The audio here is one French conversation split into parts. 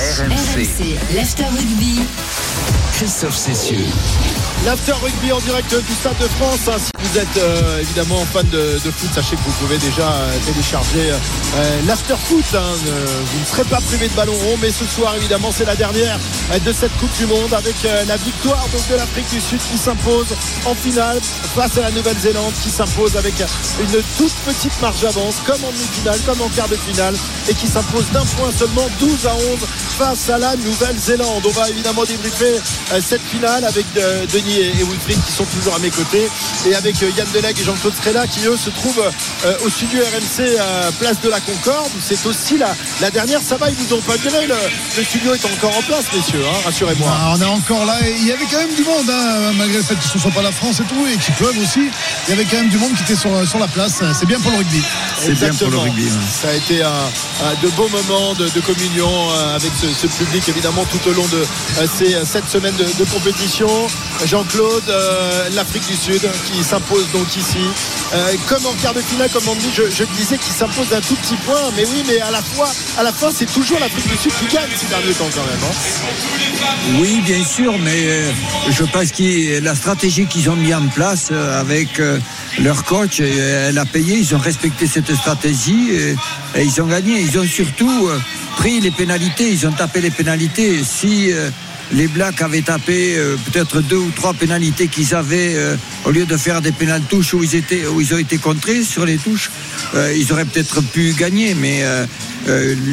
RMC, l'After Rugby. Christophe Cessieux. L'After Rugby en direct du Stade de France. hein. Si vous êtes euh, évidemment fan de, foot, sachez que vous pouvez déjà euh, télécharger euh, l'After Foot. hein. Vous ne serez pas privé de ballon rond, mais ce soir évidemment c'est la dernière euh, de cette Coupe du Monde avec la victoire de l'Afrique du Sud qui s'impose en finale face à la Nouvelle-Zélande qui s'impose avec une toute petite marge d'avance comme en demi-finale, comme en quart de finale et qui s'impose d'un point seulement 12 à 11 face à la Nouvelle-Zélande. On va évidemment débriefer cette finale avec euh, Denis et, Wilfried qui sont toujours à mes côtés et avec euh, Yann Delegue et Jean-Claude Scrella qui eux se trouvent euh, au studio RMC Place de la Concorde. C'est aussi la, la dernière. Ça va, ils vous ont pas viré. Le, le studio est encore en place, messieurs. hein, Rassurez-moi. Ah, on est encore là. Et il y avait quand même du monde, hein, malgré le fait que ce ne soit pas la France et tout, et qu'il pleuve aussi. Il y avait quand même du monde qui était sur, sur la place. C'est bien pour le rugby. C'est bien pour le Exactement. rugby. hein. Ça a été un, un de beaux moments de, de communion euh, avec ce, ce public, évidemment, tout au long de euh, ces sept semaines de, compétition. Jean-Claude, euh, l'Afrique du Sud, qui s'impose donc ici. Euh, comme en quart de finale, comme on dit, je, disais, qui s'impose d'un tout petit point. Mais oui, mais à la fois, fin, c'est toujours l'Afrique du Sud qui gagne ces derniers temps quand même. hein. Oui, bien sûr, mais euh, je pense que la stratégie qu'ils ont mis en place avec leur coach, elle a payé. Ils ont respecté cette stratégie et, ils ont gagné. Ils ont surtout pris les pénalités. Ils ont tapé les pénalités. Les Blacks avaient tapé euh, peut-être deux ou trois pénalités qu'ils avaient euh, au lieu de faire des pénales touches où ils ont été contrés sur les touches, euh, ils auraient peut-être pu gagner. Mais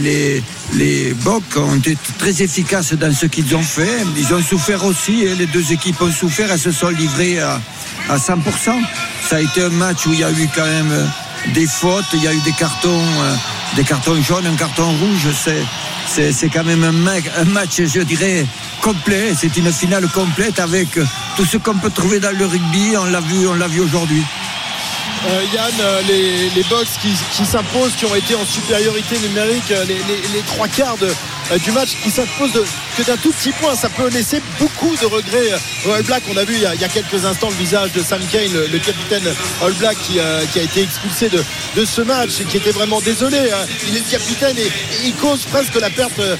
les les Bocs ont été très efficaces dans ce qu'ils ont fait. Ils ont souffert aussi. et les deux équipes ont souffert. Elles se sont livrées à, à 100%. Ça a été un match où il y a eu quand même des fautes. Il y a eu des cartons, des cartons jaunes, un carton rouge. C'est quand même un, ma- un match, je dirais, complet. C'est une finale complète avec tout ce qu'on peut trouver dans le rugby. On l'a vu, on l'a vu aujourd'hui. Euh, Yann, euh, les, les Bucks qui, s'imposent, qui ont été en supériorité numérique euh, les, trois quarts du match, qui s'imposent de- que d'un tout petit point. Ça peut laisser beaucoup de regrets euh, aux All Black. On a vu il y a, quelques instants le visage de Sam Kane, le, capitaine All Black, qui, euh, a été expulsé de, ce match et qui était vraiment désolé. hein. Il est le capitaine et, il cause presque la perte euh,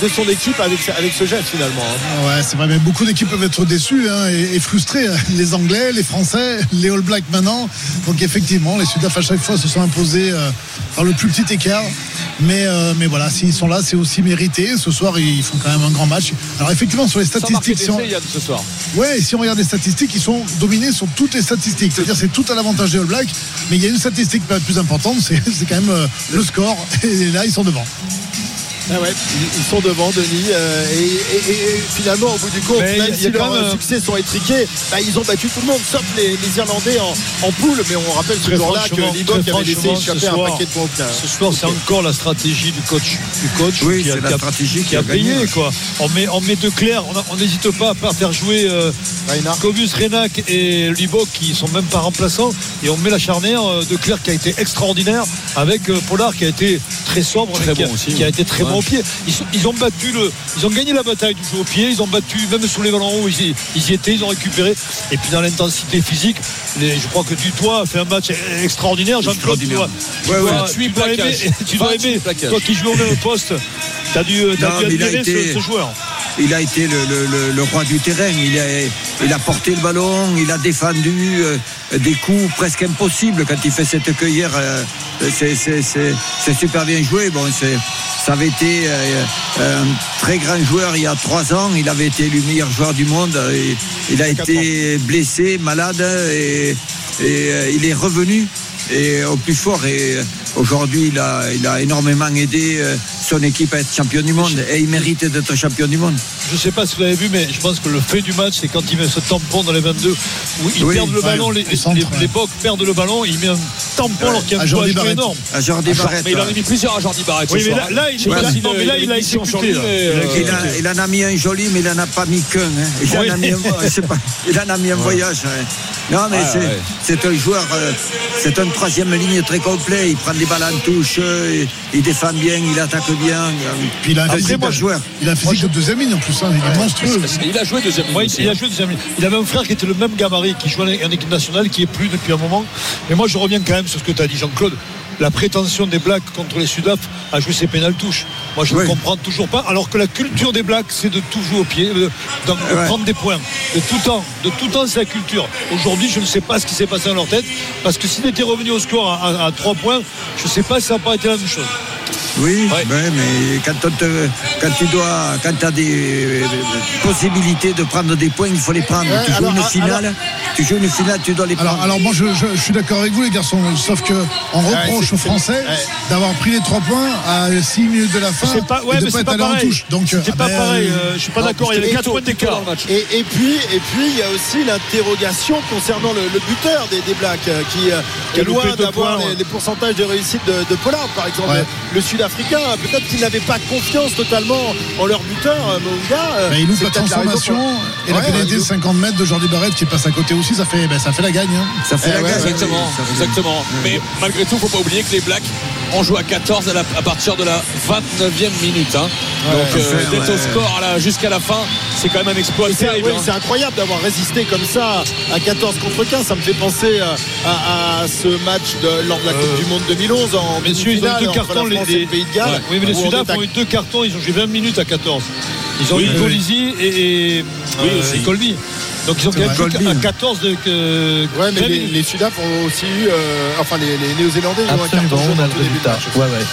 de, son équipe avec, avec ce geste finalement. hein. Ouais, c'est vrai, mais beaucoup d'équipes peuvent être déçues hein, et, frustrées. Les Anglais, les Français, les All Blacks maintenant. Donc effectivement, les Sudaf à chaque fois se sont imposés euh, par le plus petit écart. Mais, euh, mais voilà, s'ils sont là, c'est aussi mérité. Ce soir, ils font quand même un grand match. Alors effectivement, sur les statistiques, si on, ce soir. ouais, si on regarde les statistiques, ils sont dominés sur toutes les statistiques. C'est-à-dire c'est tout à l'avantage des All Blacks. Mais il y a une statistique la plus importante, c'est c'est quand même euh, le score. Et là, ils sont devant. Ah ouais, ils- sont devant Denis euh, et, et- et finalement au bout du compte Mais même si quand leurs même, euh, euh, succès sont étriqués bah, ils ont battu tout le monde sauf les, les Irlandais en, en poule mais on rappelle ce jour-là que très avait laissé échapper ce un soir, paquet de points. Ce soir, c'est encore la stratégie du coach, du coach Oui, qui, a, c'est la qui a- stratégie qui a payé. Quoi. On, met, on met de clair, on n'hésite pas à pas faire jouer euh. Cobus, Renac et Liboc qui sont même pas remplaçants. Et on met la charnière de Claire qui a été extraordinaire avec euh, Pollard qui a été très sobre, Très mais qui, a, bon aussi, qui a été très bon au pied. Ils, ont battu le, ils ont gagné la bataille du jeu au pied. Ils ont battu même sur les ballons hauts, ils, y- ils y étaient, ils ont récupéré. Et puis dans l'intensité physique, les- je crois que Dutoit a fait un match extraordinaire. Jean-Claude, tu dois, tu Ouais, dois- ouais. tu dois 28 aimer, tu dois 28 aimer, toi qui joues au même poste. T'as dû, Non, dû admirer été- ce, ce joueur. Il a été le, le- le- le roi du terrain. Il a, il a porté le ballon, il a défendu euh, des coups presque impossibles quand il fait cette cueillère. euh, c'est super bien joué. Bon, c'est, ça avait été euh, un très grand joueur il y a trois ans. Il avait été élu meilleur joueur du monde. Et il a été blessé, malade et, et, euh, il est revenu et au plus fort. Et euh, aujourd'hui, il a, il a énormément aidé euh, son équipe à être champion du monde et il mérite d'être champion du monde. Je sais pas si vous l'avez vu, mais je pense que le fait du match, c'est quand il met ce tampon dans les 22, où ils Oui, perdent le ouais, ballon, les, centre, les, ouais. les Bocs perdent le ballon, il met un tampon alors qu'il y a un joueur énorme. À Jordi Barrett. Mais il en a ouais. mis plusieurs à Jordi Barrett. Oui, mais là, là, il, non, mais là, a il a exécuté. Il a euh. Il, en a mis un joli, mais il en a pas mis qu'un. hein. Il, en Oui. a mis un, je sais pas, il en a mis un voyage. ouais. Non, mais Ouais, c'est, ouais. un joueur, euh, c'est un troisième ligne très complet. Il prend des balles en touche, euh, il, il défend bien, il attaque bien. euh, Puis il a un un physique, il a un physique de deuxième ligne en plus. hein. Il est monstrueux. Il a joué deuxième Ouais, il a joué deuxième ligne. Il avait un frère qui était le même gabarit, qui jouait en équipe nationale, qui est plus depuis un moment. Mais moi, je reviens quand même sur ce que tu as dit, Jean-Claude. La prétention des Blacks contre les Sudaf à jouer ses pénales touches. Moi, je Oui. ne comprends toujours pas. Alors que la culture des Blacks, c'est de tout jouer au pied, de, de- de Ouais. prendre des points. De tout temps. De tout temps, c'est la culture. Aujourd'hui, je ne sais pas ce qui s'est passé dans leur tête. Parce que s'ils étaient revenus au score à, à, 3 points, je ne sais pas si ça n'a pas été la même chose. Oui, Ouais. ouais, mais quand, on te- quand tu dois, quand tu as des euh, possibilités de prendre des points, il faut les prendre. Ouais, tu joues une alors- finale, tu joues une finale, tu dois les Alors, prendre. alors moi je, je- je suis d'accord avec vous les garçons, sauf que on reproche c'est- aux Français ouais. d'avoir pris les trois points à 6 minutes de la fin C'est pas, ouais, et de mais pas c'est être pas allé en pareil. touche. Donc C'était ah pas ben, pareil. euh, euh, je suis pas d'accord. Il y avait et 4 tout- points d'écart. Et, et puis, et puis, il y a aussi l'interrogation concernant le, le buteur des, des Blacks, euh, qui euh, Qui a est loin d'avoir les, pourcentages de réussite de, de Pollard, par exemple. Ouais. Le Sud-Africain, peut-être qu'il n'avait pas confiance totalement en leur buteur, euh, Mounga. euh, ben, il loupe c'est la transformation et la pénalité de loupe. 50 mètres de Jordi Barrett qui passe à côté aussi, ça fait, ben, ça fait la gagne. hein. ça fait Eh la ouais, gagne. Exactement, Ça fait- exactement. Mais malgré tout, faut pas oublier que les Blacks ont joué à 14 à, la- à partir de la 29e minute. hein. Donc euh, d'être ouais. au score là, jusqu'à la fin, c'est quand même un exploit C'est oui, hein. c'est incroyable d'avoir résisté comme ça à 14 contre 15. Ça me fait penser euh, à, à ce match de, lors de la Coupe Euh, du Monde 2011 en Messieurs, ils ont deux cartons. Les, Pays de Galles. Ouais, oui, mais les on Sudaf ont eu deux cartons. Ils ont joué 20 minutes à 14. Ils ont Oui, eu oui. Colisi et, et, Oui, euh, et Colby. Donc ils ont quand même Colby. 14 de. Que, Ouais, mais 20 les, les Sudaf ont aussi eu, euh, enfin les, les Néo-Zélandais, ont un carton Absolument, jaune on a en le tout début de résultat. match. Ouais, ouais.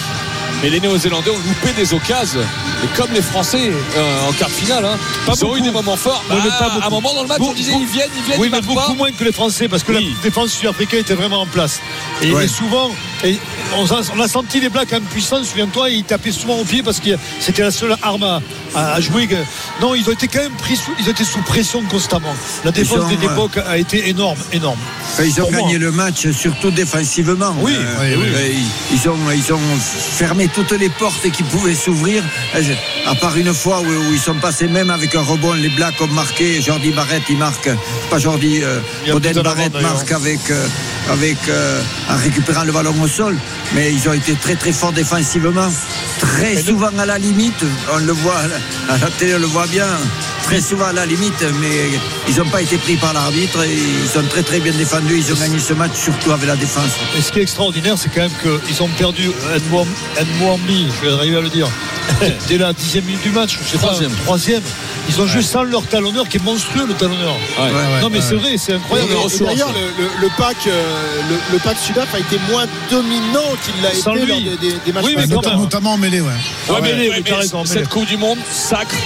Mais les Néo-Zélandais ont loupé des occasions. Et comme les Français euh, en quart de finale, hein, Pas ils ont eu des moments forts. Oui, mais Bah, pas à un beaucoup. moment dans le match, on disait ils viennent, ils viennent, Oui, ils mais beaucoup pas. moins que les Français parce que Oui. la défense sud-africaine était vraiment en place. Et, Ouais. et souvent, et on, a, on a senti les Blacks impuissants, souviens-toi, ils tapaient souvent au pied parce que c'était la seule arme à, à- à jouer. Non, ils ont été quand même pris sous, ils étaient sous pression constamment. La défense ont, des ouais. l'époque a été énorme, énorme. Ils ont moi. gagné le match surtout défensivement. Oui, oui, oui. euh, Ils, ont, ils ont fermé toutes les portes qui pouvaient s'ouvrir. Euh, À part une fois où, où ils sont passés même avec un rebond, les Blacks ont marqué. Jordi Barrett, il marque. Pas Jordi, euh, l'avant, Barrett marque avec, euh, avec, euh, en récupérant le ballon au sol. Mais ils ont été très très forts défensivement. Très souvent à la limite. On le voit à la, télé, on le voit bien. Très souvent à la limite, mais ils n'ont pas été pris par l'arbitre. et Ils ont très très bien défendu. Ils ont gagné ce match surtout avec la défense. Et ce qui est extraordinaire, c'est quand même qu'ils ont perdu Nwambi, je vais arriver à le dire, dès la dixième minute du match, je sais Troisième. pas, troisième. Ils ont joué sans leur talonneur qui est monstrueux, le talonneur. Ouais. Ouais, ouais. non, mais c'est vrai, c'est incroyable. d'ailleurs, le, le- le pack, euh, le, le pack Sudaf a été moins dominant qu'il l'a été Sans lui. lors des, des- des matchs Oui, mais même. Notamment en mêlée, ouais. Ouais, mais ouais, cette Coupe du Monde sacre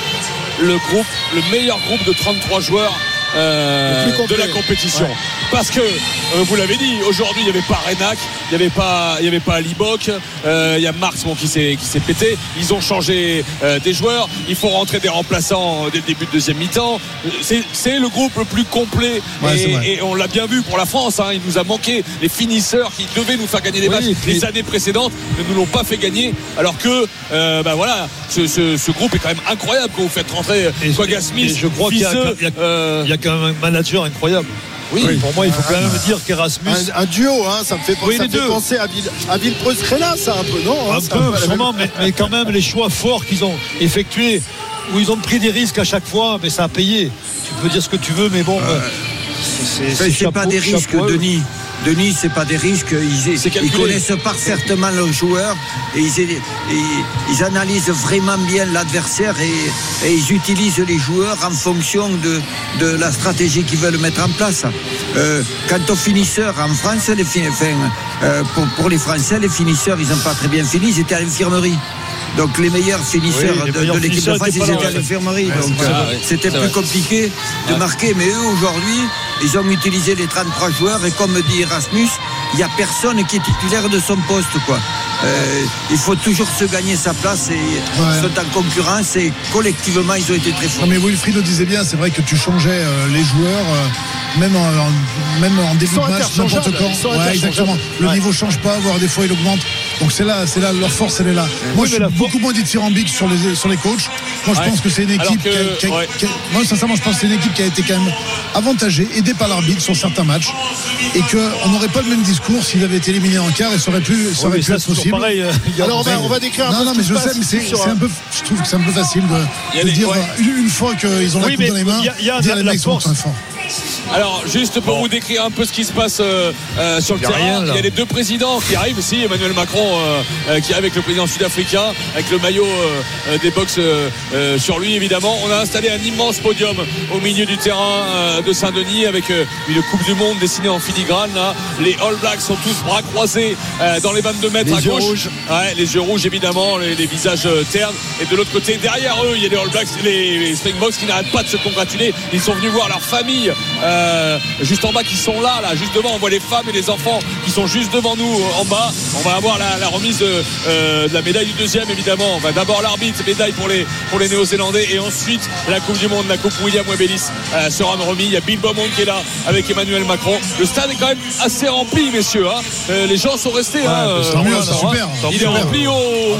le groupe, le meilleur groupe de 33 joueurs euh, de la compétition. Parce que, euh, vous l'avez dit, aujourd'hui, il n'y avait pas Renac, il n'y avait pas, il y avait pas Ali Bock, euh, il y a Marx bon, qui s'est qui s'est pété. Ils ont changé euh, des joueurs. Il faut rentrer des remplaçants dès le début de deuxième mi-temps. C'est c'est le groupe le plus complet. Ouais, et, on l'a bien vu pour la France. hein. il nous a manqué les finisseurs qui devaient nous faire gagner les Oui, matchs puis- les années précédentes ne nous l'ont pas fait gagner. Alors que, euh, bah voilà, ce, ce- ce groupe est quand même incroyable quand vous faites rentrer Et- Quagga et Smith, je crois qu'il y a- Fizeux, il y a- euh, Il y a quand même un manager incroyable. Oui. Pour moi, il faut quand même dire qu'Erasmus. Un, un duo, hein, ça me fait, Oui, ça penser à, Ville, à Villepreux-Scrella, ça un peu, non hein, Un peu, même- sûrement, mais, mais quand même, les choix forts qu'ils ont effectués, où ils ont pris des risques à chaque fois, mais ça a payé. Tu peux dire ce que tu veux, mais bon. euh, c'est- pas chapeau- des risques, chapeau à eux. Denis. Denis, c'est pas des risques. Ils, connaissent parfaitement leurs joueurs et ils, analysent vraiment bien l'adversaire et, et ils utilisent les joueurs en fonction de, de la stratégie qu'ils veulent mettre en place. Euh, quant aux finisseurs, en France, les fin- enfin, euh, pour, pour les Français, les finisseurs, ils n'ont pas très bien fini. Ils étaient à l'infirmerie. Donc les meilleurs finisseurs Oui, les de, l'équipe de France, ils étaient à ouais. l'infirmerie. Donc euh, c'était plus vrai. compliqué de marquer. Mais eux, aujourd'hui, ils ont utilisé les 33 joueurs et comme dit Erasmus, il n'y a personne qui est titulaire de son poste. Quoi. Euh, il faut toujours se gagner sa place et ils sont en concurrence et collectivement, ils ont été très forts. Non mais Wilfried le disait bien, c'est vrai que tu changeais euh, les joueurs, euh, même, en, en- même en début de match, n'importe quand. Ouais, exactement. Le Ouais. niveau change pas, voire des fois il augmente. Donc c'est là, c'est là leur force, elle est là. Moi, je mais suis beaucoup moins dithyrambique sur les sur les coachs. Moi, je Ouais. pense que c'est une équipe que, qui, a, qui a- ouais. qui a- moi, sincèrement, je pense que c'est une équipe qui a été quand même avantagée, aidée par l'arbitre sur certains matchs, et qu'on n'aurait pas le même discours s'ils avaient été éliminés en quart et ça aurait pu, ça Ouais, aurait mais pu ça, être possible. pareil. euh, Alors on va, on va décrire un Non, peu non, mais je sais, mais c'est un- un peu, je trouve que c'est un peu facile de, a de des- dire ouais. une, une fois qu'ils ont Oui, la coupe dans les mains, dire la- les mecs sont force. très forts. Alors, juste pour vous décrire un peu ce qui se passe euh, euh, sur le terrain, rien, il y a les deux présidents qui arrivent ici. Emmanuel Macron euh, euh, qui est avec le président sud-africain, avec le maillot euh, euh, des box euh, euh, sur lui, évidemment. On a installé un immense podium au milieu du terrain euh, de Saint-Denis avec une Coupe du Monde dessinée en filigrane. là. Les All Blacks sont tous bras croisés euh, dans les 22 mètres Les à yeux gauche. rouges. Ouais, les yeux rouges, évidemment, les, les visages ternes. Et de l'autre côté, derrière eux, il y a les All Blacks, les, les Springboks qui n'arrêtent pas de se congratuler. Ils sont venus voir leur famille euh, juste en bas qui sont là, là, juste devant. On voit les femmes et les enfants qui sont juste devant nous euh, en bas. On va avoir la, la remise de, euh, de la médaille du deuxième, évidemment. On va d'abord l'arbitre, médaille pour les, pour les Néo-Zélandais. Et ensuite, la Coupe du Monde, la Coupe William Webelis euh, sera remise. Il y a Bill Beaumont qui est là avec Emmanuel Macron. Le stade est quand même assez rempli, messieurs. hein. Euh, les gens sont restés. hein, euh, tant mieux, super. hein. Il est rempli au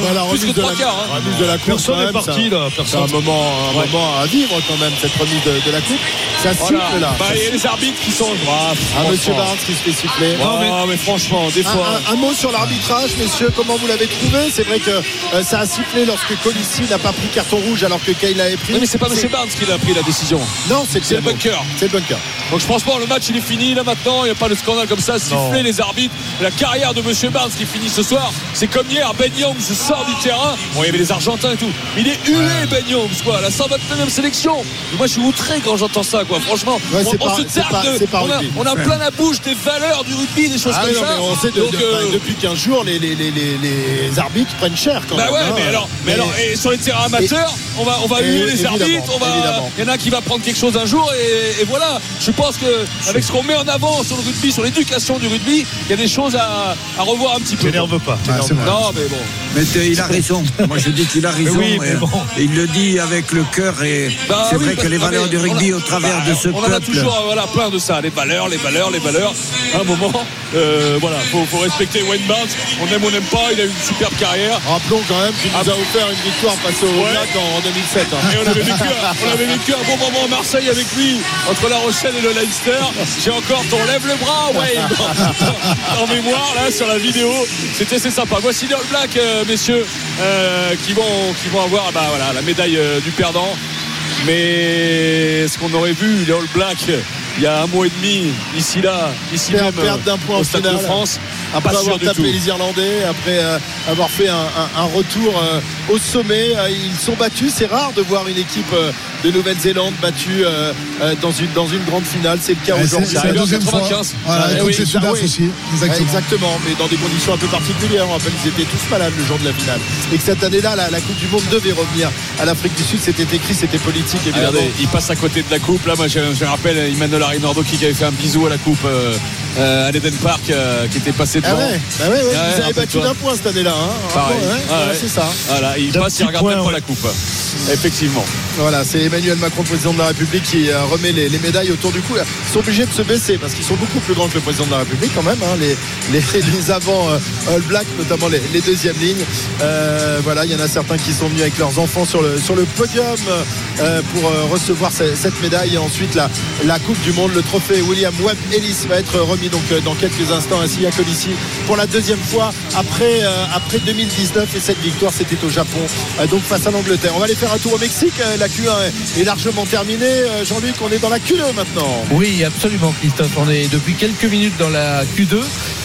bah, la plus que de trois quarts. hein. remise de la coupe, Personne n'est parti, là, C'est un moment, un Ouais. moment à vivre quand même, cette remise de, de la coupe. Ça siffle Voilà. là. Bah, a les arbitres qui sont. Ah, Ah, monsieur. Barnes qui se fait siffler. Non, mais, mais franchement, des fois. un- un mot sur l'arbitrage, messieurs, comment vous l'avez trouvé? C'est vrai que euh, ça a sifflé lorsque Colissi n'a pas pris carton rouge alors que Kane l'avait pris. Oui, mais c'est pas M. Barnes qui a pris la décision. Non, c'est le bunker. C'est le bunker. Donc je pense pas, le match il est fini là maintenant, il n'y a pas de scandale comme ça, siffler les arbitres. La carrière de M. Barnes qui finit ce soir, c'est comme hier, Ben Youngs sort du terrain. Bon, il y avait les Argentins et tout. Il est hué Ben Youngs, quoi, la 129e sélection. Moi je suis outré quand j'entends ça, quoi. Franchement, Ouais, on, c'est on pas- se targue on, a, rugby. on a plein la bouche des valeurs du rugby, des choses Ah comme non, ça. mais on sait de- Donc, de- euh, bah, depuis 15 jours, les, les, les, les, les arbitres prennent cher quand bah même. ouais, hein. mais alors, mais alors, et sur les terrains amateurs, on va, on va huer les arbitres, il y en a qui va prendre quelque chose un jour, et, et voilà. Je pense que avec ce qu'on met en avant sur le rugby, sur l'éducation du rugby, il y a des choses à, à revoir un petit peu. T'énerve pas. Ah. Non, mais bon. Mais il a raison. Moi, je dis qu'il a raison. oui, mais et- bon. il le dit avec le cœur. Et Bah c'est oui, vrai que les valeurs du rugby au travers bah, de ce on en a peuple. Voilà, plein de ça, les valeurs, les valeurs, les valeurs. À un moment, euh, voilà, faut, faut respecter Wayne Barnes. On aime, on n'aime pas. Il a eu une superbe carrière. Rappelons quand même qu'il nous a offert une victoire face au Ouais. Black en, en 2007. hein. Et on avait, vécu, un- on avait vécu un bon moment à Marseille avec lui, entre La Rochelle et le Leinster. J'ai encore ton lève le bras, Wayne, en mémoire, là, sur la vidéo. C'était assez sympa. Voici les All Blacks, euh, messieurs, euh, qui, vont, qui vont avoir bah, voilà, la médaille euh, du perdant. Mais ce qu'on aurait vu, les All Blacks, il y a un mois et demi, ici là, ici même, perdre d'un point au Stade de France. Après avoir tapé tout. les Irlandais, après euh, avoir fait un, un- un retour euh, au sommet, euh, ils sont battus. C'est rare de voir une équipe euh, de Nouvelle-Zélande battue euh, dans, une, dans une grande finale. C'est le cas Ouais, aujourd'hui. c'est la deuxième fois. 95. Voilà, Ah, oui, aussi. Exactement. exactement, mais dans des conditions un peu particulières. On rappelle qu'ils étaient tous malades le jour de la finale. Et que cette année-là, la, la Coupe du Monde devait revenir à l'Afrique du Sud. C'était écrit, c'était politique, évidemment. Regardez, il passe à côté de la coupe. Là, moi, je, je rappelle Emmanuel Arinaldo qui avait fait un bisou à la coupe euh, euh, à l'Eden Park, euh, qui était passé Ah devant. ouais, bah ouais, ouais, vous avez battu d'un point cette année-là. Hein. Pareil. Ouais, ouais, Ah ouais. C'est ça. Voilà, il passe, il regarde point, même pas ouais. la coupe. Effectivement. Voilà, c'est Emmanuel Macron, président de la République, qui euh, remet les, les médailles autour du cou. Ils sont obligés de se baisser parce qu'ils sont beaucoup plus grands que le président de la République quand même. hein, les, les, les avant euh, All Black, notamment les, les deuxièmes lignes. Euh, voilà, il y en a certains qui sont venus avec leurs enfants sur le, sur le podium euh, pour recevoir ce- cette médaille. Et ensuite, la, la Coupe du Monde, le trophée William Webb Ellis va être remis donc dans quelques instants ainsi à Colissi pour la deuxième fois après, après 2019. Et cette victoire, c'était au Japon, euh, donc face à l'Angleterre. On va aller faire un tour au Mexique. Euh, La Q1 est- largement terminée. Euh, Jean-Luc, on est dans la Q2 maintenant. Oui, absolument, Christophe. On est depuis quelques minutes dans la Q2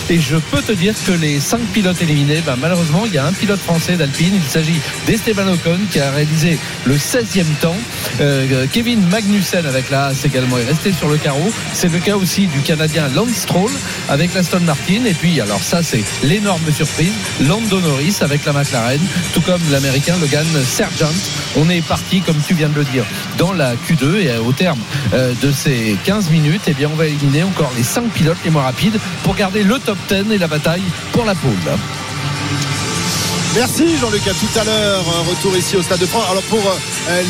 et je peux te dire que les cinq pilotes éliminés, ben, malheureusement, il y a un pilote français d'Alpine. Il s'agit d'Esteban Ocon qui a réalisé le 16e temps. Euh, Kevin Magnussen avec la Haas également est resté sur le carreau. C'est le cas aussi du Canadien Lance Stroll avec l'Aston Martin. Et puis, alors ça, c'est l'énorme surprise, Lando Norris avec la McLaren, tout comme l'Américain Logan Sargent. On est parti, comme tu viens de le dire, dans la Q2 et euh, au terme euh, de ces 15 minutes, eh bien, on va éliminer encore les 5 pilotes les moins rapides pour garder le top 10 et la bataille pour la pole. Merci Jean-Luc, à tout à l'heure. Retour ici au Stade de France. Alors pour euh,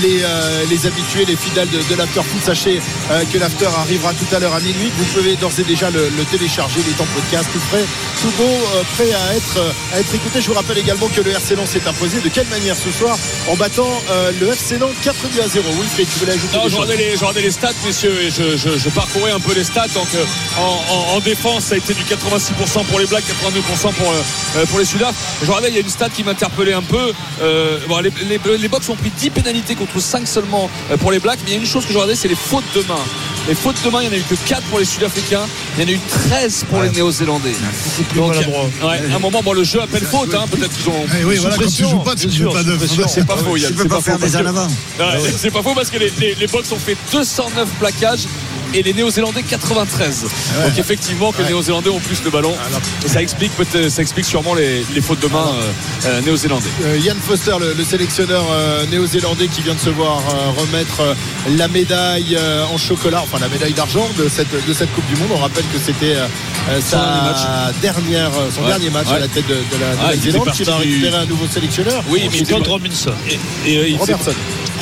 les, euh, les habitués, les fidèles de, de l'After Foot, sachez euh, que l'After arrivera tout à l'heure à minuit. Vous pouvez d'ores et déjà le, le télécharger, il est en podcast, tout prêt, tout beau, euh, prêt à être, euh, à être écouté. Je vous rappelle également que le RC Lens s'est imposé. De quelle manière ce soir En battant euh, le FC Nantes 4 buts à 0. Wilfried, tu voulais ajouter Non, je regardais, les, je regardais les stats, messieurs, et je, je- je parcourais un peu les stats. Donc, euh, en, en- en défense, ça a été du 86% pour les Blacks, 82% pour, euh, euh, pour les Sudaf. Je regardais, il y a une stat qui m'interpellait un peu. Euh, bon, les, les, les Box ont pris 10 pénalités contre 5 seulement euh, pour les Blacks. Mais il y a une chose que je regardais, c'est les fautes de main. Les fautes de main, il n'y en a eu que 4 pour les Sud-Africains. Il y en a eu 13 pour les Néo-Zélandais. Donc, maladroit. ouais, à un moment, bon, le jeu appelle faute. Hein, Peut-être qu'ils ont. Eh oui, Sous voilà, quand tu joues pas, tu sûr, pas de. C'est pas faux, c'est pas faux, faire parce des que- en avant. Ouais, C'est pas faux parce que les, les, les Box ont fait 209 plaquages et les Néo-Zélandais 93. Donc effectivement que les Néo-Zélandais ont plus le ballon. Et ça explique peut-être, ça explique sûrement les, les fautes de main euh, euh, néo-zélandais. Euh, Yann Foster, le, le sélectionneur euh, néo-zélandais qui vient de se voir remettre la médaille en chocolat, enfin la médaille d'argent de cette, de cette Coupe du Monde. On rappelle que c'était Son dernier sa dernière, son Ouais. dernier match à la tête de, de la Ah, Nouvelle-Zélande fait qui va du- récupérer un nouveau sélectionneur. Oui, mais il contre Robinson. et, Robertson.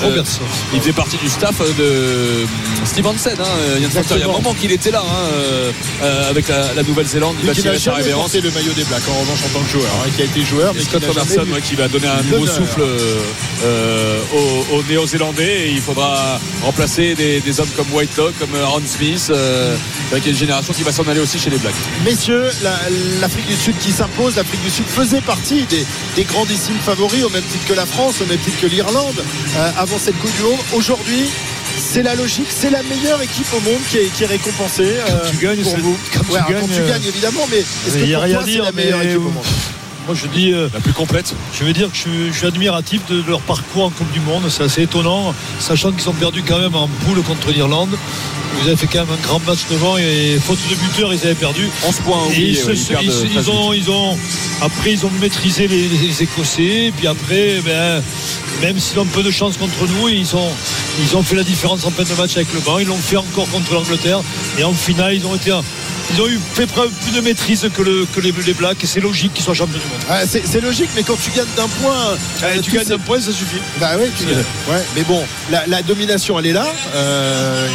Robertson. il faisait partie du staff de Steve Hansen. Hein, Foster. Il y a un moment qu'il était là hein, euh, euh, avec la, la Nouvelle-Zélande. Il va tirer sa révérence. le maillot des Blacks en revanche en tant que joueur, hein, qui a été joueur, mais Scott qui Robertson ouais, qui va donner un nouveau souffle euh, aux, aux Néo-Zélandais il faudra remplacer des, des hommes comme Whitelock, comme Aaron Smith. Euh, avec une génération qui va s'en aller aussi chez les Blacks. Messieurs, la- l'Afrique du Sud qui s'impose, l'Afrique du Sud faisait partie des, des grandissimes favoris, au même titre que la France, au même titre que l'Irlande, euh, avant cette Coupe du Monde. Aujourd'hui, c'est la logique, c'est la meilleure équipe au monde qui est, qui est récompensée. euh, tu gagnes, pour vous. quand tu alors, quand gagnes, tu euh, gagnes, évidemment, mais est-ce que pour toi, c'est la meilleure équipe au monde? Moi je dis, euh, La plus complète. je vais dire que je, suis- je suis admiratif de leur parcours en Coupe du Monde. C'est assez étonnant, sachant qu'ils ont perdu quand même en poule contre l'Irlande. Ils avaient fait quand même un grand match devant et faute de buteur, ils avaient perdu. 11 points Et oubliés, ils, se- ouais, ils perdent ils se- ils 13 ont, ils ont, après, ils ont maîtrisé les, les Écossais. Et puis après, ben, même s'ils ont peu de chance contre nous, ils ont, ils ont fait la différence en fin de match avec le banc. Ils l'ont fait encore contre l'Angleterre. Et en finale, ils ont été, ils ont eu fait preuve plus de maîtrise que, le, que les, les Blacks. Et c'est logique qu'ils soient champions du monde. Ah, c'est logique, mais quand tu gagnes d'un point, euh, tu tout gagnes c'est- un point, ça suffit. Bah oui, tu ouais. Mais bon, la, la domination, elle est là. Euh,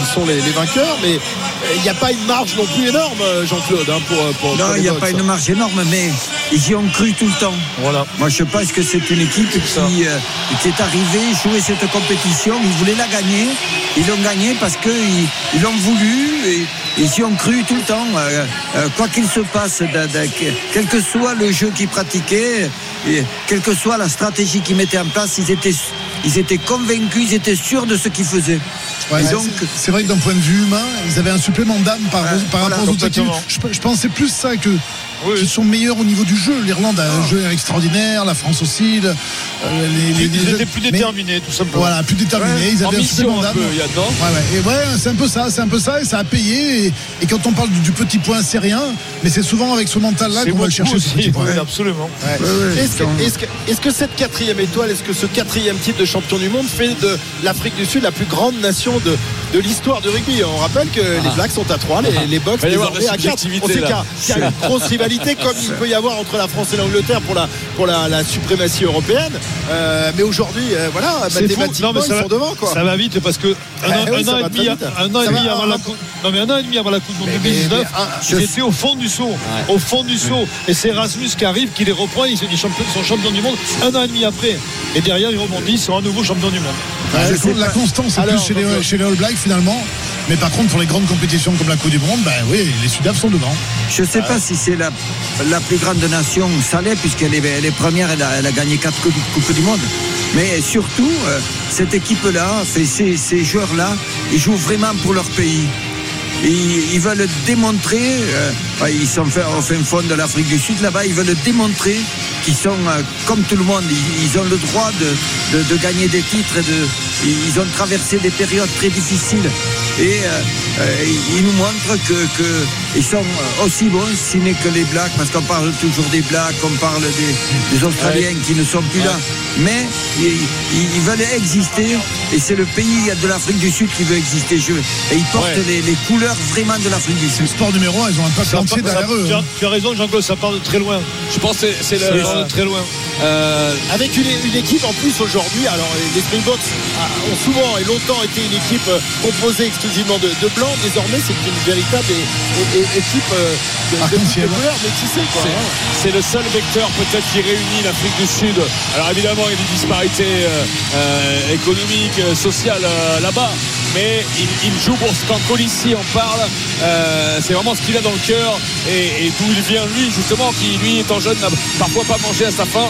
ils sont les, les vainqueurs, mais euh, il n'y a pas une marge non plus énorme, Jean-Claude, hein, pour, pour. Non, il n'y a pas une marge énorme, mais ils y ont cru tout le temps. Voilà. Moi, je pense que c'est une équipe qui, euh, qui est arrivée, jouer cette compétition. Ils voulaient la gagner. Ils l'ont gagnée parce qu'ils ils l'ont voulu. Et, ils y ont cru tout le temps. Euh, euh, quoi qu'il se passe, de- de- quel que soit le jeu qu'ils pratiquaient, et quelle que soit la stratégie qu'ils mettaient en place, ils étaient, ils étaient convaincus, ils étaient sûrs de ce qu'ils faisaient. Ouais, c'est- vrai que d'un point de vue humain, ils avaient un supplément d'âme par, Ouais, par voilà, rapport aux autres équipes. je pensais plus ça que Oui. qu'ils sont meilleurs au niveau du jeu. L'Irlande a un jeu extraordinaire, la France aussi. le- euh, les, les- Ils les- étaient plus mais- déterminés, tout simplement. Voilà, plus déterminés. Ouais, ils en avaient un mission supplément un d'âme. peu, Yann, non Ouais, ouais. Et ouais, c'est un peu ça, c'est un peu ça, et ça a payé. Et, et quand on parle du, du petit point, c'est rien, mais c'est souvent avec ce mental-là qu'on va le chercher. ce aussi, petit point. oui, absolument. Ouais. ouais, Est-ce que, sont- est-ce que- est-ce que cette quatrième étoile, est-ce que ce quatrième titre de champion du monde fait de l'Afrique du Sud la plus grande nation de, de l'histoire du rugby? On rappelle que les Blacks sont à 3, les, les Ah. Désormais la à 4. On subjectivité, sait qu'il y a- là. qu'il y a une grosse rivalité comme il peut y avoir entre la France et l'Angleterre pour la, pour la, la suprématie européenne. Euh, mais aujourd'hui, euh, voilà, mathématiquement, Non, mais ils ça sont va, devant. Quoi. ça va vite parce que un, an, ça va et demi, Ça va, avant la coupe, non mais un an et demi avant la Coupe du Monde Mais- 2019, mais- mais ils étaient au fond du saut, au fond du saut. Et c'est Erasmus qui arrive, qui les reprend, ils sont champions du monde un an et demi après. Et derrière, ils rebondissent, sont à nouveau champions du monde. La- c'est la pas- constance c'est Alors, plus chez les, donc, chez les All Blacks finalement. Mais par contre, pour les grandes compétitions comme la Coupe du Monde, ben oui, les Sudaf sont devant. Je ne sais pas si c'est la, la plus grande nation, ça l'est, puisqu'elle est, elle est première, elle a, elle a gagné quatre coupes, Coupes du Monde. Mais surtout, euh, cette équipe-là, fait ces, ces joueurs-là, ils jouent vraiment pour leur pays. Ils, ils veulent démontrer, euh, ils sont au fin fond de l'Afrique du Sud, là-bas, ils veulent démontrer qu'ils sont euh, comme tout le monde. Ils, ils ont le droit de, de- de gagner des titres. Et de, ils ont traversé des périodes très difficiles. Et euh, ils nous montrent que, que ils sont aussi bons, si n'est que les Blacks, parce qu'on parle toujours des Blacks, on parle des, des Australiens qui ne sont plus là. Mais ils, veulent exister, et c'est le pays de l'Afrique du Sud qui veut exister. Je- et ils portent Ouais. les, les couleurs vraiment de l'Afrique du C'est le Sud. sport numéro un, ils ont un part- ça- derrière eux. tu, as, hein. tu as raison, Jean-Claude, ça part de très loin. Je pense que c'est- très loin. euh, Avec une, une équipe en plus aujourd'hui, alors les Springboks ah, ont souvent et longtemps été une équipe euh, composée exclusivement de, de blanc. Désormais, c'est une véritable équipe euh, de, de, de couleurs métissées. quoi, C'est- hein. C'est le seul vecteur peut-être qui réunit l'Afrique du Sud. Alors évidemment, il y a des disparités euh, euh, économiques, euh, sociales là-bas. Mais il, joue pour ce quand Colissi en parle. c'est vraiment ce qu'il a dans le cœur et, et d'où il vient lui justement, qui lui étant jeune n'a parfois pas mangé à sa faim.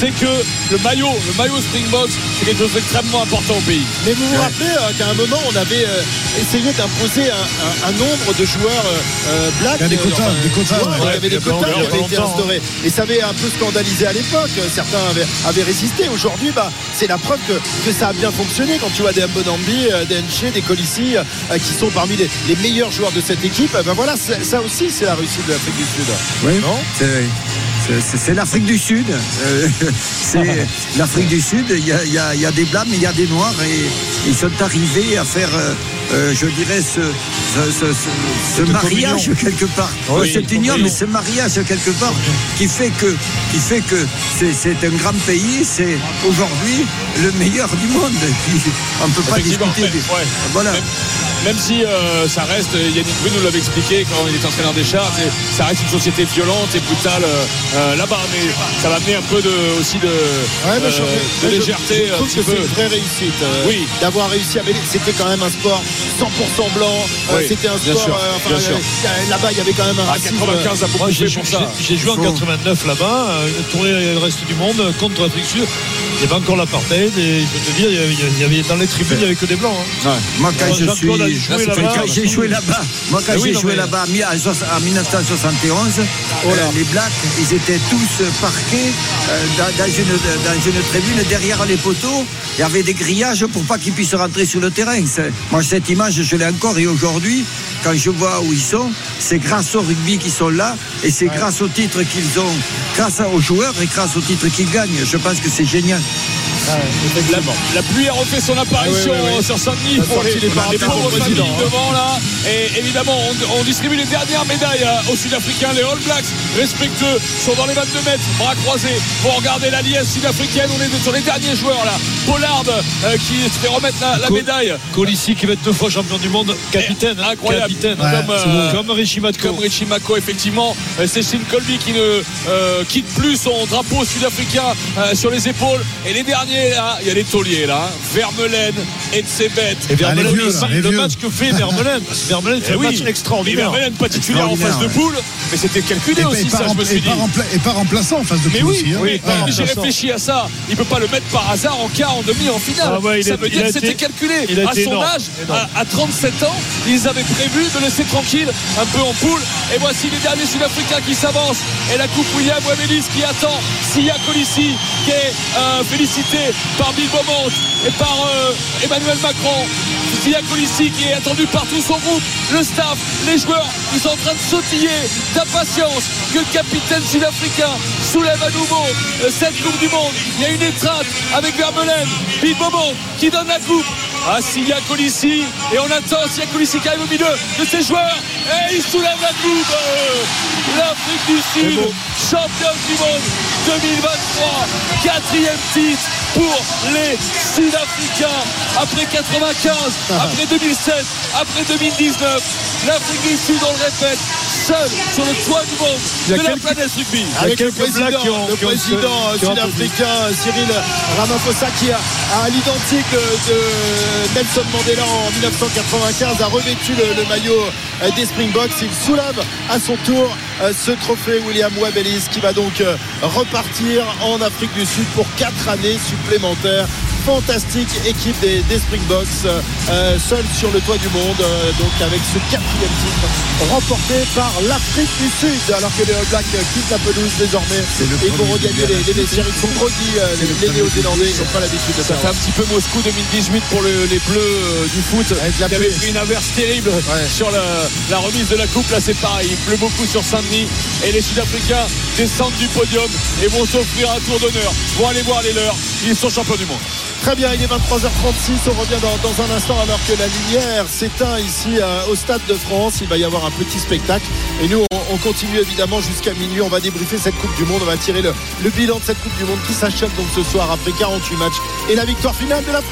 C'est que le maillot, le maillot Springboks, c'est quelque chose d'extrêmement important au pays. Mais vous vous rappelez euh, qu'à un moment, on avait euh, essayé d'imposer un, un- un nombre de joueurs euh, euh, blacks. Il y a des quotas, des quotas, ouais, ouais. Il y avait des quotas qui avaient été instaurés. Et ça avait un peu scandalisé à l'époque. Certains avaient, avaient résisté. Aujourd'hui, bah, c'est la preuve que, que ça a bien fonctionné. Quand tu vois des Mbonambi, euh, des Nché, des Colissi, euh, qui sont parmi les, les meilleurs joueurs de cette équipe, ben voilà, ça aussi, c'est la réussite de l'Afrique du Sud. Oui, Non c'est- c'est- l'Afrique du Sud. Euh, c'est l'Afrique du Sud. Il y a, il y a- il y a des blancs, mais il y a des noirs. Et ils sont arrivés à faire, euh, euh, je dirais, ce, ce- ce- ce- ce mariage quelque part. Oui, cette union, mais ce mariage quelque part qui fait que, qui fait que c'est un grand pays. C'est aujourd'hui le meilleur du monde. On ne peut pas discuter. ouais. Voilà. Même, même si euh, ça reste, Yannick Brune nous l'avait expliqué quand il était entraîneur des Chars, c'est- ça reste une société violente et brutale euh, euh, là-bas, mais ça va amener un peu de, aussi de, Ouais, je- euh, légèreté Je trouve que c'est une vraie réussite. euh, Oui. D'avoir réussi à mêler. C'était quand même un sport 100% blanc. euh, Oui, C'était un bien sport. euh, enfin, euh, Là-bas, il y avait quand même un À racisme. 95 a beaucoup Moi, j'ai fait pour j'ai- ça. j'ai joué en Faut- 89 là-bas, euh, tourné le reste du monde euh, contre l'Afrique du Sud. Il y avait encore l'apartheid et je peux te dire, il y avait, il y avait- dans les tribunes, il n'y avait que des blancs. hein. Moi, quand je suis. Joué là-bas. J'ai joué là-bas, moi quand Ah j'ai joué là-bas en mi- en soix- en 1971, Oh là. euh, les Blacks, ils étaient tous parqués euh, dans, une, dans une tribune derrière les poteaux. Il y avait des grillages pour pas qu'ils puissent rentrer sur le terrain. Moi, cette image, je l'ai encore. Et aujourd'hui, quand je vois où ils sont, c'est grâce au rugby qu'ils sont là. Et c'est grâce au titre qu'ils ont, grâce aux joueurs et grâce au titre qu'ils gagnent. Je pense que c'est génial. La, la pluie a refait son apparition Ah oui, oui, oui. sur Saint-Denis pour les, les pauvres familles hein. devant là. Et évidemment, on, on distribue les dernières médailles euh, aux Sud-Africains. Les All Blacks, respectueux, sont dans les 22 mètres, bras croisés, pour regarder la liesse sud-africaine. On est sur les derniers joueurs là. Pollard euh, qui se fait remettre la, la Co- médaille. Colissi qui va être deux fois champion du monde, capitaine. hein, Incroyable. Capitaine. Comme, euh, Comme Richie Matko. Comme Richie Mako, effectivement. Euh, C'est Shin Colby qui ne euh, quitte plus son drapeau sud-africain euh, sur les épaules. Et les derniers, là, il y a les tauliers, là. Hein. Vermeulen et Tsebet. Et Vermeulen, Ah, le match que fait Vermeulen. Vermeulen fait Eh un oui. match extraordinaire. Vermeulen pas titulaire en phase de poule, mais c'était calculé Et, aussi, et pas, ça, je me rempla- suis et dit. pas rempla- et pas remplaçant en face de Mais poule oui, aussi. hein. oui, mais j'ai réfléchi à ça. Il peut pas le mettre par hasard en quart, en demi, en finale. Ah ouais, ça a- veut dire que c'était calculé. À son énorme, âge, énorme. à, à 37 ans, ils avaient prévu de laisser tranquille un peu en poule. Et voici les derniers Sud-Africains qui s'avancent. Et la coupe William Wemelis qui attend Sia Colissi, qui est euh, félicité par Bill Beaumont et par euh, Emmanuel Macron. Sia Colissi qui est attendu par tout son groupe, le staff, les joueurs, ils sont en train de sautiller d'impatience que le capitaine sud-africain soulève à nouveau euh, cette Coupe du Monde. Il y a une étreinte avec Vermeulen, Bill Beaumont qui donne la coupe à Sia Colissi et on attend Sia Colissi qui arrive au milieu de ses joueurs et il soulève la coupe. Euh, L'Afrique du Sud, champion du monde 2023, quatrième titre pour les Sud-Africains après 95, après 2007, après 2019. L'Afrique du Sud, on le répète, seul sur le toit du monde de la planète rugby. Avec le président, qui ont- le qui sud-africain Cyril Ramaphosa qui a, à l'identique de, Nelson Mandela en 1995 a revêtu le, le maillot des Springboks. Il soulève à son tour euh, ce trophée William Webb Ellis qui va donc euh, repartir en Afrique du Sud pour quatre années supplémentaires. Fantastique équipe des, des Springboks, euh, seul sur le toit du monde, euh, donc avec ce quatrième titre remporté par l'Afrique du Sud, alors que les All Blacks euh, quittent la pelouse désormais et vont regagner les, les vestiaires. Ils sont groggy, euh, les, les Néo-Zélandais, ils n'ont pas l'habitude de Ça faire. fait un petit peu Moscou 2018 pour le- les Bleus euh, du foot qui avaient pluie. pris une averse terrible Ouais. sur la, la remise de la coupe. Là, c'est pareil. Il pleut beaucoup sur Saint-Denis et les Sud-Africains descendent du podium et vont s'offrir un tour d'honneur. Vont aller voir les leurs. Ils sont champions du monde. Très bien, il est 23h36. On revient dans, un instant alors que la lumière s'éteint ici euh, au Stade de France. Il va y avoir un petit spectacle. Et nous, on, on continue évidemment jusqu'à minuit. On va débriefer cette Coupe du Monde. On va tirer le, le bilan de cette Coupe du Monde qui s'achève donc ce soir après 48 matchs et la victoire finale de l'Afrique.